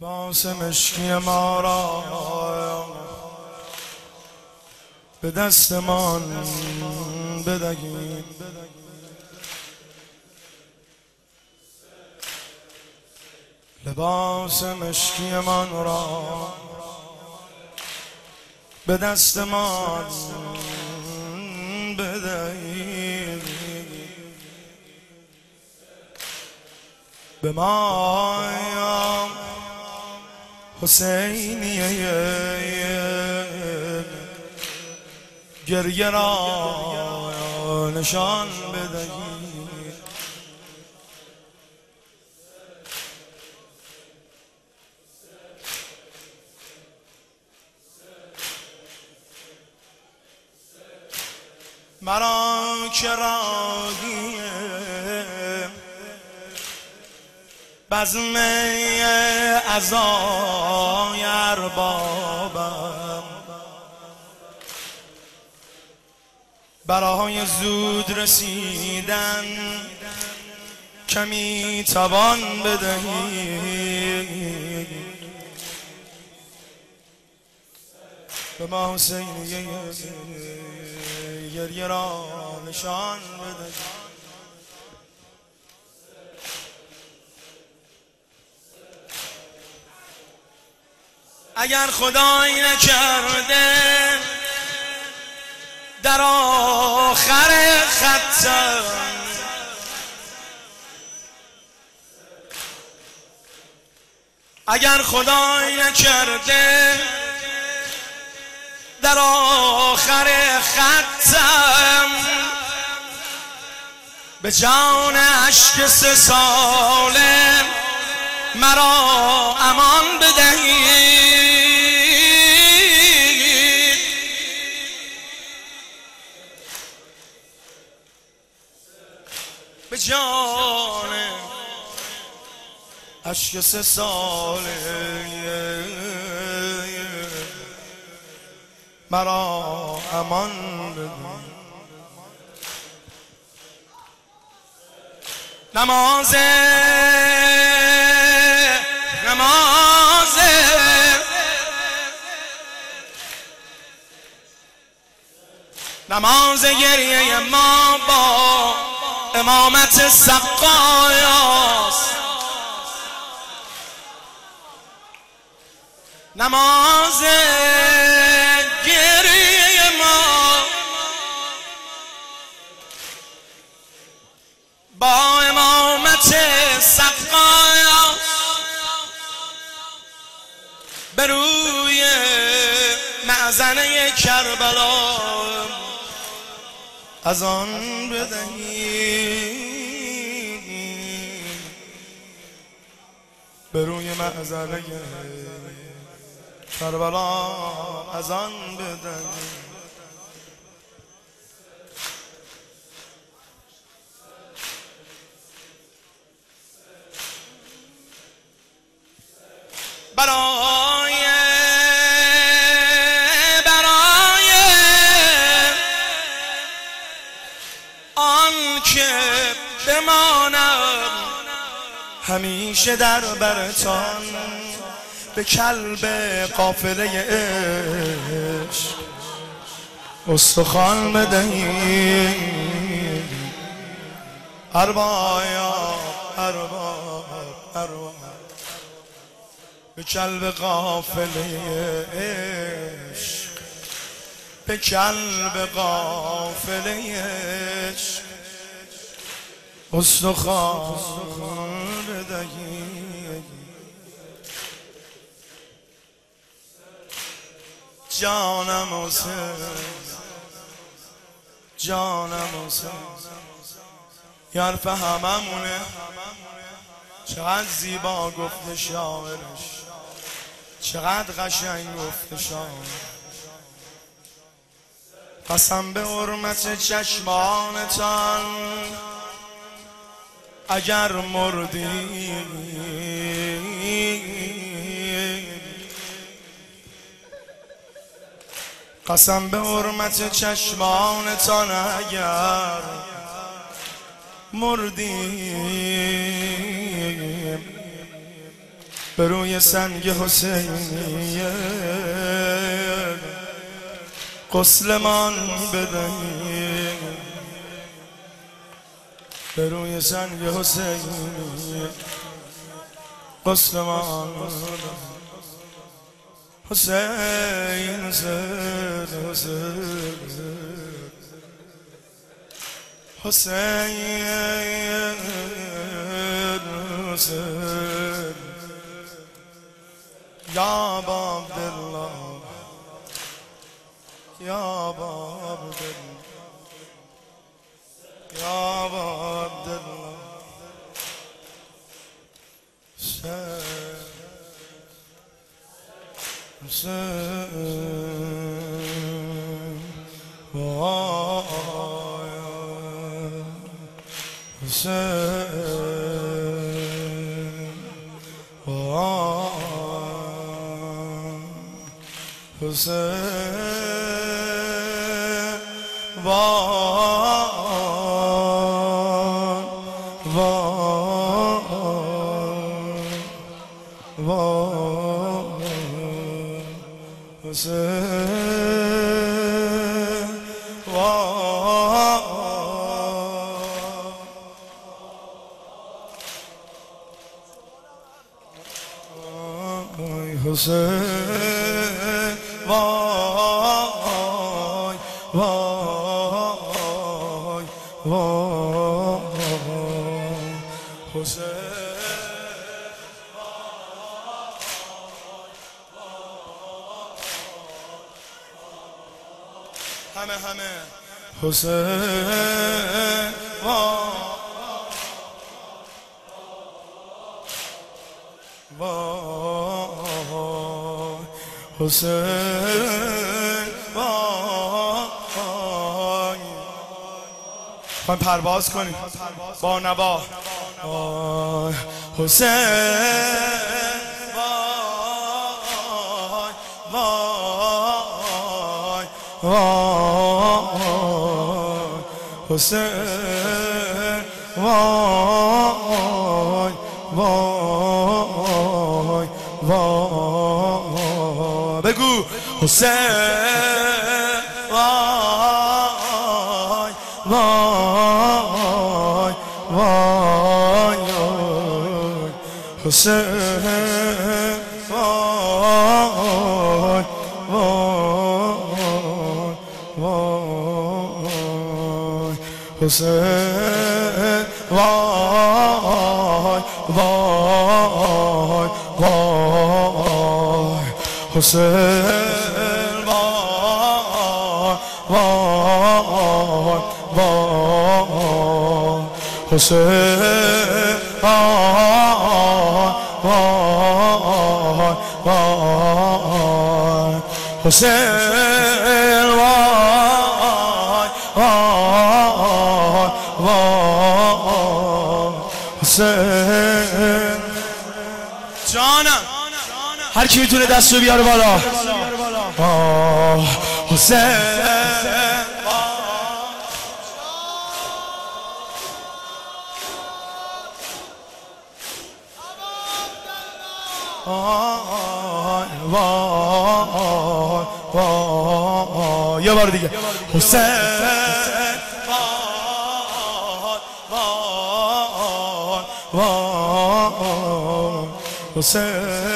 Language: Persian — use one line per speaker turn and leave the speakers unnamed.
باس مشکی ما را به دستمان بدهید. لباس مشکی من را به دستمان بدهید. به ما حسینیه گریه را نشان بدهید مرا که راهیه بزم ازای اربابم برای زود رسیدن کمی توان بدهی به ما حسینی گریه را نشان بدهی اگر خدایی نکرده در آخر خطم اگر خدایی نکرده در آخر خطم به جان عشق سه ساله مرا امان بدهید به جان. عشق سه ساله. مرا امان بدهید نماز نماز نماز گریه ما با امامت سقایاست. نماز گریه ما. با امامت سقایاست. به روی معزنه کربلا. از آن بدهید به روی معزنه کربلا از آن بدهید آن که بمانم همیشه در برتان به کلب قافله عشق. استخوان بدهید. اربایا ارباب ارباب به کلب قافله عشق. به کلب قافله عشق استخوان بدهید جانم حسین جانم حسین یارف هممونه. چقدر زیبا گفته شاعرش. چقدر قشنگ گفته شاعر قسم به حرمت چشمانتان. اگر مردی قسم به حرمت چشمانتان اگر مردیم به روی سنگ حسینیه قسلمان بدهی به روی سنگ حسین. حسین حسین حسین. حسین یا باب دلله یا باب دل یا باب دل حسین وای وای حسین حسین همه همه. حسین. وای حسین خواهیم پرواز کنیم. با نوا. حسین. وای حسین وای وای وای. بگو حسین وای وای وای. حسین. حسین وای وای وای حسین وای وای وای حسین وای وای وای حسین جانم. هر کی می‌تونه دست رو بیاره بالا. آه حسین. وای وای وای. یه بار دیگه. حسین. وای وای وای حسین